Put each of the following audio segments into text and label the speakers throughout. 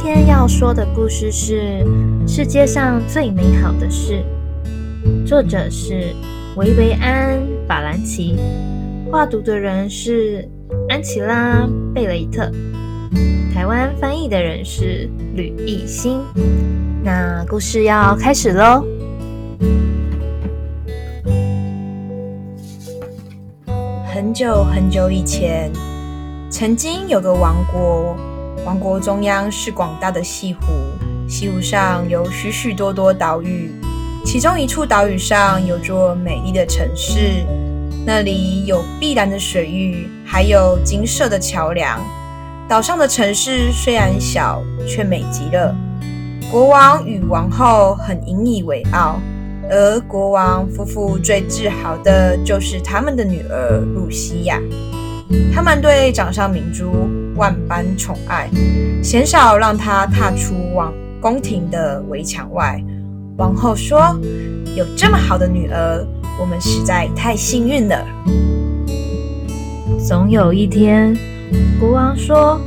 Speaker 1: 今天要说的故事是《世界上最美好的事》，作者是维维安·法兰奇，画图的人是安琪拉·贝雷特，台湾翻译的人是吕艺兴。那故事要开始喽！
Speaker 2: 很久很久以前，曾经有个王国。王国中央是广大的西湖，西湖上有许许多多岛屿，其中一处岛屿上有座美丽的城市，那里有碧蓝的水域，还有金色的桥梁。岛上的城市虽然小，却美极了。国王与王后很引以为傲，而国王夫妇最自豪的就是他们的女儿露西亚。他们对掌上明珠。万般宠爱，鲜少让他踏出王宫廷的围墙外。王后说：“有这么好的女儿，我们实在太幸运了。”
Speaker 1: 总有一天，国王说：“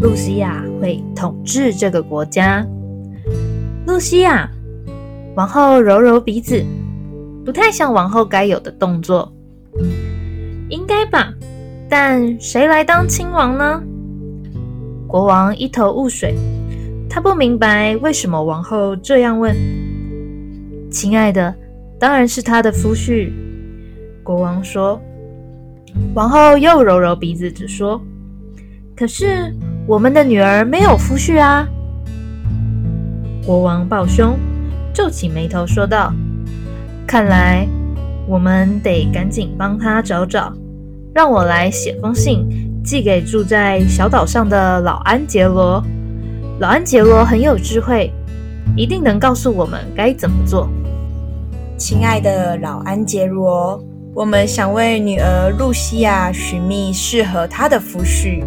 Speaker 1: 露西亚会统治这个国家。”露西亚，王后揉揉鼻子，不太像王后该有的动作。应该吧？但谁来当亲王呢？国王一头雾水，他不明白为什么王后这样问。亲爱的，当然是他的夫婿。国王说。王后又揉揉鼻子，只说：“可是我们的女儿没有夫婿啊。”国王抱胸，皱起眉头说道：“看来我们得赶紧帮他找找。让我来写封信。”寄给住在小岛上的老安杰罗。老安杰罗很有智慧，一定能告诉我们该怎么做。
Speaker 2: 亲爱的老安杰罗，我们想为女儿露西亚寻觅适合她的夫婿，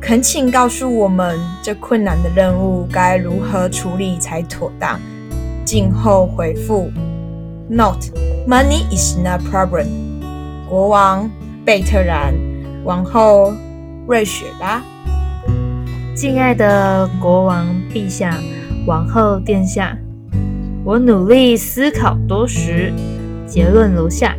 Speaker 2: 恳请告诉我们这困难的任务该如何处理才妥当。静候回复。Note: Money is not problem. 国王贝特然。王后瑞雪拉，
Speaker 1: 敬爱的国王陛下、王后殿下，我努力思考多时，结论如下：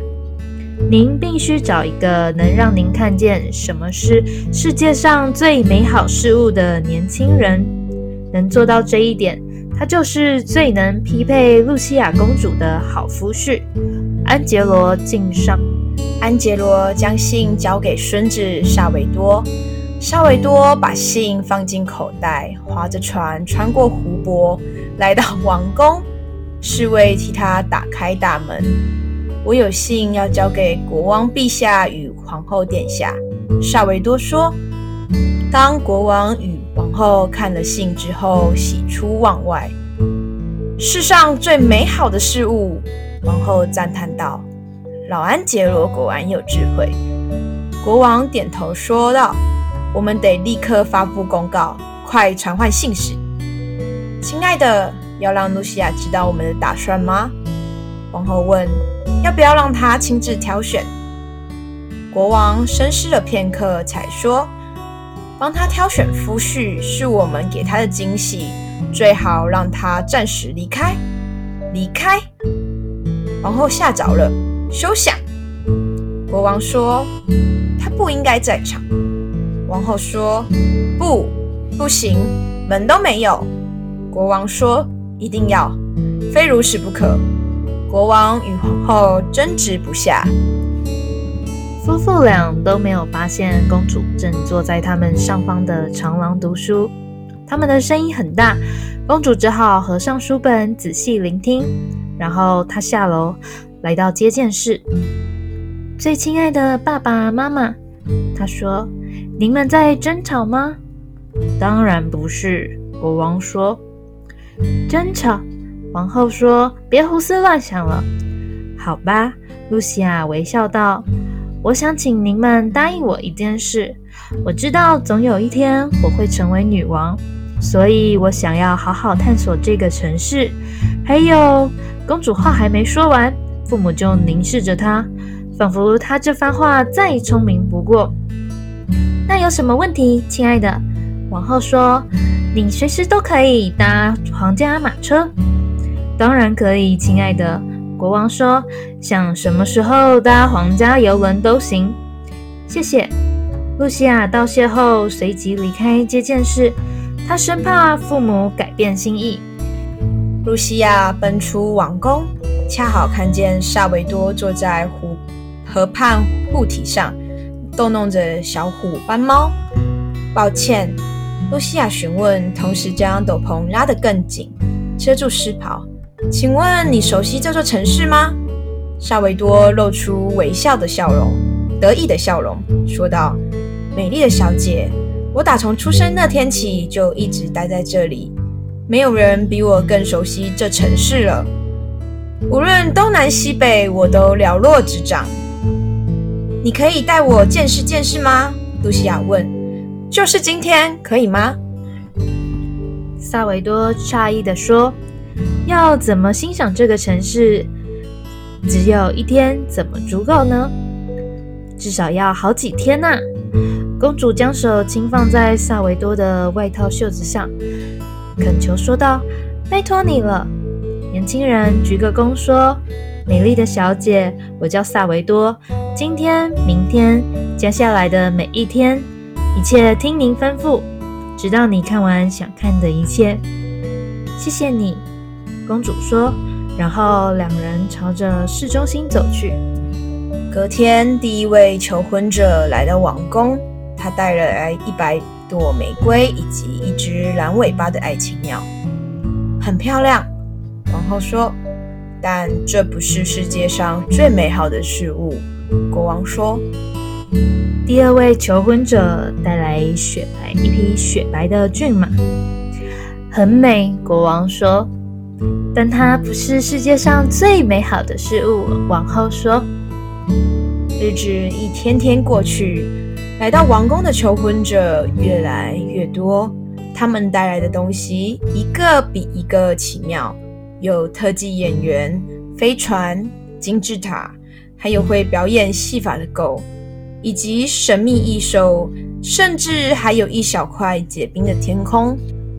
Speaker 1: 您必须找一个能让您看见什么是世界上最美好事物的年轻人。能做到这一点，他就是最能匹配露西亚公主的好夫婿。安杰罗敬上。
Speaker 2: 安杰罗将信交给孙子萨维多，萨维多把信放进口袋，划着船穿过湖泊，来到王宫。侍卫替他打开大门。我有信要交给国王陛下与皇后殿下。萨维多说。当国王与王后看了信之后，喜出望外。世上最美好的事物，王后赞叹道。老安杰罗果然有智慧。国王点头说道：“我们得立刻发布公告，快传唤信使。”亲爱的，要让露西亚知道我们的打算吗？王后问：“要不要让她亲自挑选？”国王深思了片刻，才说：“帮她挑选夫婿是我们给她的惊喜，最好让她暂时离开。”离开？王后吓着了。休想！国王说：“他不应该在场。”王后说：“不，不行，门都没有。”国王说：“一定要，非如此不可。”国王与皇后争执不下。
Speaker 1: 夫妇俩都没有发现公主正坐在他们上方的长廊读书。他们的声音很大，公主只好合上书本，仔细聆听。然后他下楼。来到接见室，最亲爱的爸爸妈妈，他说：“您们在争吵吗？”“当然不是。”国王说。“争吵？”王后说：“别胡思乱想了。”“好吧。”露西亚微笑道：“我想请您们答应我一件事。我知道总有一天我会成为女王，所以我想要好好探索这个城市。还有，公主话还没说完。”父母就凝视着她，仿佛她这番话再聪明不过。那有什么问题，亲爱的？王后说：“你随时都可以搭皇家马车。当然可以，亲爱的。国王说：“想什么时候搭皇家游轮都行。”谢谢。露西亚道谢后，随即离开接见室。他生怕父母改变心意。
Speaker 2: 露西亚奔出王宫，恰好看见萨维多坐在湖河畔护体上，逗弄着小虎斑猫。抱歉，露西亚询问，同时将斗篷拉得更紧，遮住湿袍。请问你熟悉这座城市吗？萨维多露出微笑的笑容，得意的笑容，说道：“美丽的小姐，我打从出生那天起就一直待在这里，没有人比我更熟悉这城市了。无论东南西北，我都了落指掌。你可以带我见识见识吗？”露西亚问。“就是今天，可以吗？”
Speaker 1: 萨维多诧异地说。要怎么欣赏这个城市？只有一天怎么足够呢？至少要好几天呐！公主将手轻放在萨维多的外套袖子上，恳求说道：“拜托你了。”年轻人鞠个躬说：“美丽的小姐，我叫萨维多。今天、明天、接下来的每一天，一切听您吩咐，直到你看完想看的一切。谢谢你。”公主说，然后两人朝着市中心走去。
Speaker 2: 隔天，第一位求婚者来到王宫，他带来一百朵玫瑰以及一只蓝尾巴的爱情鸟，很漂亮。王后说：“但这不是世界上最美好的事物。”国王说：“
Speaker 1: 第二位求婚者带来雪白一匹雪白的骏马，很美。”国王说。但它不是世界上最美好的事物。王后说：“
Speaker 2: 日子一天天过去，来到王宫的求婚者越来越多。他们带来的东西一个比一个奇妙，有特技演员、飞船、金字塔，还有会表演戏法的狗，以及神秘异兽，甚至还有一小块结冰的天空。”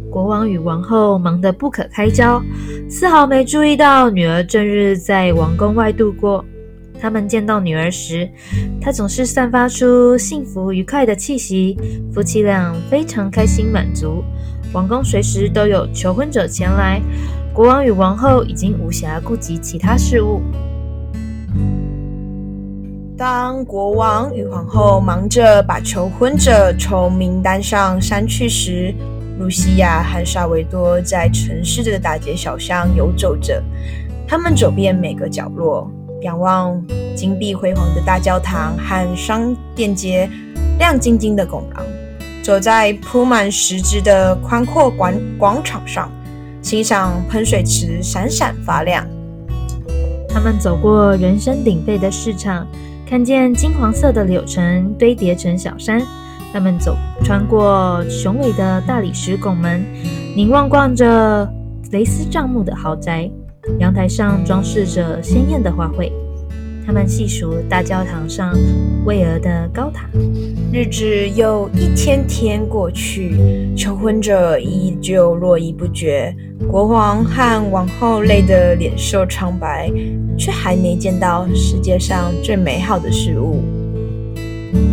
Speaker 1: 国王与王后忙得不可开交，丝毫没注意到女儿正日在王宫外度过。他们见到女儿时，她总是散发出幸福愉快的气息，夫妻俩非常开心满足。王宫随时都有求婚者前来，国王与王后已经无暇顾及其他事务。
Speaker 2: 当国王与皇后忙着把求婚者从名单上删去时，露西亚和沙维多在城市的大街小巷游走着，他们走遍每个角落，仰望金碧辉煌的大教堂和商店街亮晶晶的拱廊，走在铺满石子的宽阔广广场上，欣赏喷水池闪闪发亮。
Speaker 1: 他们走过人声鼎沸的市场，看见金黄色的柳橙堆叠成小山。他们走穿过雄伟的大理石拱门，凝望逛着蕾丝帐幕的豪宅，阳台上装饰着鲜艳的花卉。他们细数大教堂上巍峨的高塔。
Speaker 2: 日子又一天天过去，求婚者依旧络绎不绝。国王和王后累得脸色苍白，却还没见到世界上最美好的事物。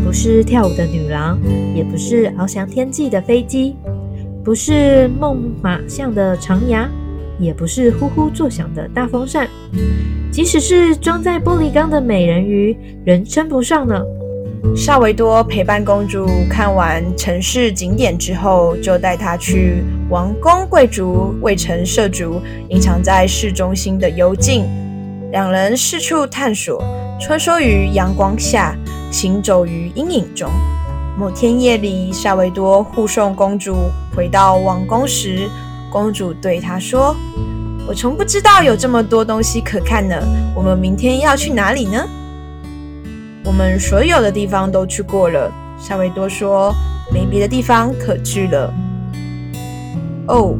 Speaker 1: 不是跳舞的女郎，也不是翱翔天际的飞机，不是梦马象的长牙，也不是呼呼作响的大风扇。即使是装在玻璃缸的美人鱼，人称不上呢。
Speaker 2: 夏维多陪伴公主看完城市景点之后，就带她去王宫贵族未曾涉足、隐藏在市中心的幽静。两人四处探索，穿梭于阳光下。行走于阴影中。某天夜里，夏维多护送公主回到王宫时，公主对他说：“我从不知道有这么多东西可看呢。我们明天要去哪里呢？”我们所有的地方都去过了。夏维多说：“没别的地方可去了。”哦，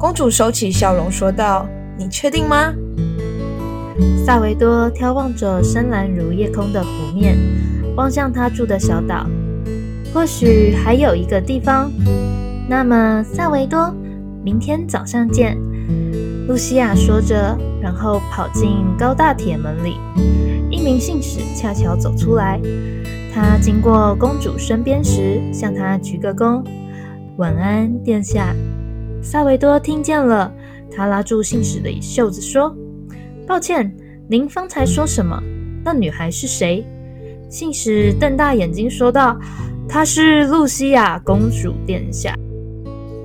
Speaker 2: 公主收起笑容说道：“你确定吗？”
Speaker 1: 萨维多眺望着深蓝如夜空的湖面。望向他住的小岛，或许还有一个地方。那么，萨维多，明天早上见。”露西亚说着，然后跑进高大铁门里。一名信使恰巧走出来，他经过公主身边时，向她鞠个躬：“晚安，殿下。”萨维多听见了，他拉住信使的袖子说：“抱歉，您方才说什么？那女孩是谁？”信使瞪大眼睛说道：“她是露西亚公主，殿下。”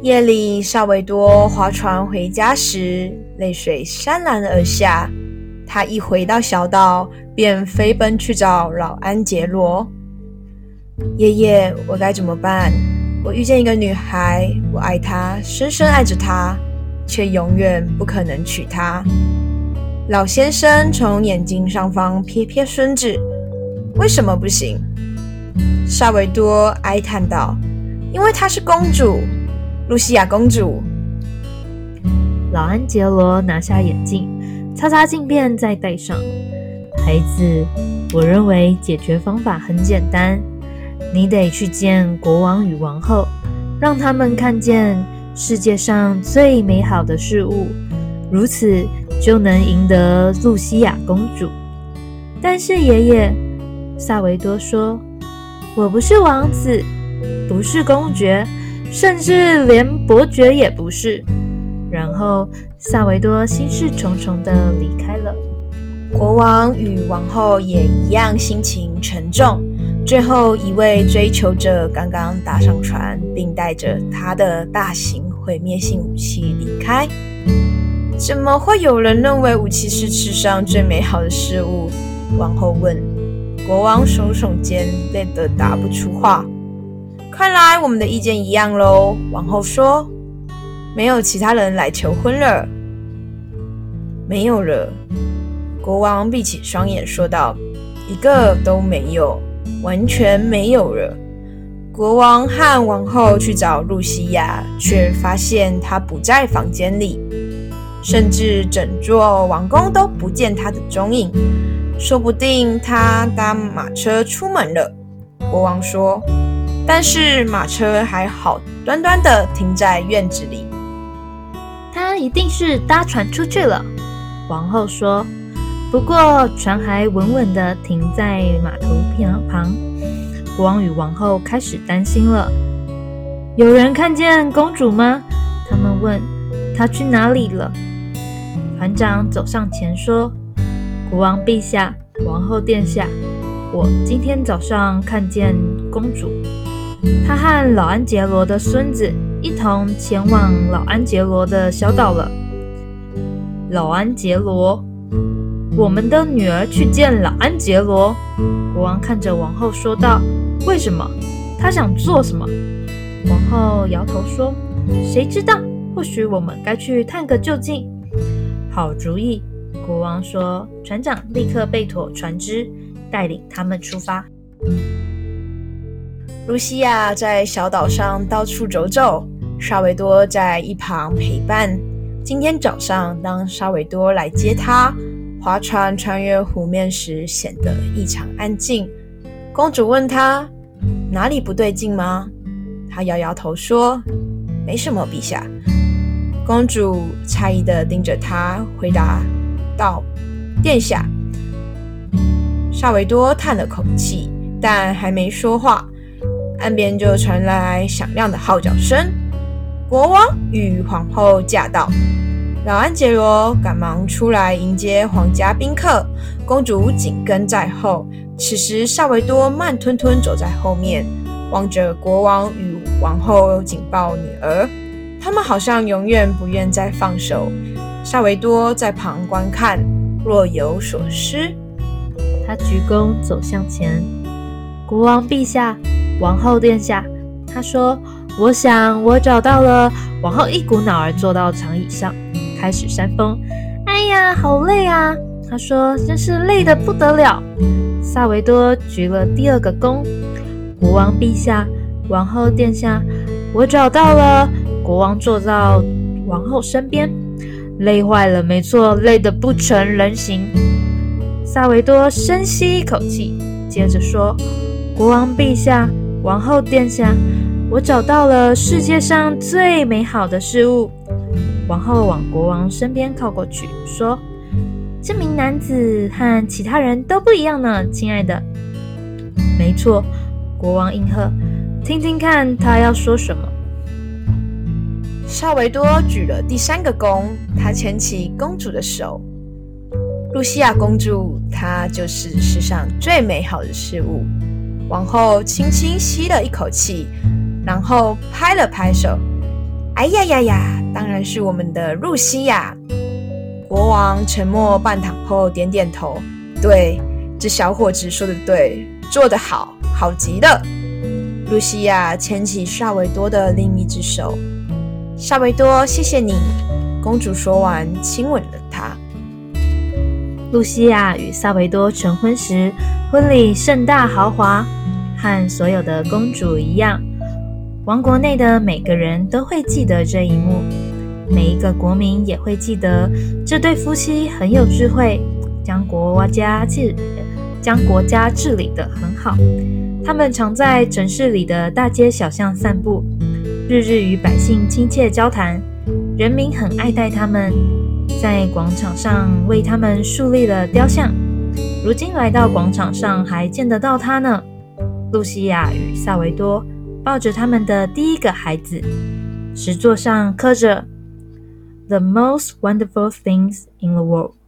Speaker 2: 夜里，萨维多划船回家时，泪水潸然而下。他一回到小岛，便飞奔去找老安杰罗。爷爷，我该怎么办？我遇见一个女孩，我爱她，深深爱着她，却永远不可能娶她。老先生从眼睛上方瞥瞥孙子，为什么不行？萨维多哀叹道：“因为她是公主。”露西亚公主，
Speaker 1: 老安杰罗拿下眼镜，擦擦镜片，再戴上。孩子，我认为解决方法很简单，你得去见国王与王后，让他们看见世界上最美好的事物，如此就能赢得露西亚公主。但是爷爷，萨维多说，我不是王子，不是公爵。甚至连伯爵也不是。然后，萨维多心事重重地离开了。
Speaker 2: 国王与王后也一样，心情沉重。最后一位追求者刚刚搭上船，并带着他的大型毁灭性武器离开。怎么会有人认为武器是世上最美好的事物？王后问。国王耸耸肩，累得答不出话。看来我们的意见一样喽。王后说：“没有其他人来求婚了，没有了。”国王闭起双眼说道：“一个都没有，完全没有了。”国王和王后去找露西亚，却发现她不在房间里，甚至整座王宫都不见她的踪影。说不定她搭马车出门了。国王说。但是马车还好端端的停在院子里，
Speaker 1: 他一定是搭船出去了。王后说：“不过船还稳稳的停在码头旁旁。”国王与王后开始担心了。有人看见公主吗？他们问。她去哪里了？船长走上前说：“国王陛下，王后殿下，我今天早上看见公主。”他和老安杰罗的孙子一同前往老安杰罗的小岛了。老安杰罗，我们的女儿去见老安杰罗。国王看着王后说道：“为什么？他想做什么？”王后摇头说：“谁知道？或许我们该去探个究竟。”好主意，国王说。船长立刻备妥船只，带领他们出发。
Speaker 2: 露西亚在小岛上到处走走，沙维多在一旁陪伴。今天早上，当沙维多来接他，划船穿越湖面时，显得异常安静。公主问他：“哪里不对劲吗？”他摇摇头说：“没什么，陛下。”公主诧异地盯着他，回答道：“殿下。”沙维多叹了口气，但还没说话。岸边就传来响亮的号角声，国王与皇后驾到。老安杰罗赶忙出来迎接皇家宾客，公主紧跟在后。此时，萨维多慢吞吞走在后面，望着国王与王后紧抱女儿。他们好像永远不愿再放手。萨维多在旁观看，若有所思。
Speaker 1: 他鞠躬走向前，国王陛下。王后殿下，他说：“我想我找到了。”王后一股脑儿坐到长椅上，开始扇风。哎呀，好累啊！他说：“真是累得不得了。”萨维多鞠了第二个躬。国王陛下，王后殿下，我找到了。国王坐到王后身边，累坏了，没错，累得不成人形。萨维多深吸一口气，接着说：“国王陛下。”王后殿下，我找到了世界上最美好的事物。王后往国王身边靠过去，说：“这名男子和其他人都不一样呢，亲爱的。”没错，国王应和：“听听看，他要说什么。”
Speaker 2: 萨维多举了第三个弓，他牵起公主的手。露西亚公主，她就是世上最美好的事物。王后轻轻吸了一口气，然后拍了拍手：“哎呀呀呀，当然是我们的露西亚！”国王沉默半晌后点点头：“对，这小伙子说的对，做得好，好极了。”露西亚牵起萨维多的另一只手。萨维多，谢谢你。公主说完，亲吻了他。
Speaker 1: 露西亚与萨维多成婚时，婚礼盛大豪华，和所有的公主一样。王国内的每个人都会记得这一幕，每一个国民也会记得这对夫妻很有智慧，将国家治将国家治理得很好。他们常在城市里的大街小巷散步。日日与百姓亲切交谈，人民很爱戴他们，在广场上为他们树立了雕像。如今来到广场上，还见得到他呢。露西亚与萨维多抱着他们的第一个孩子，石座上刻着 “The most wonderful things in the world”。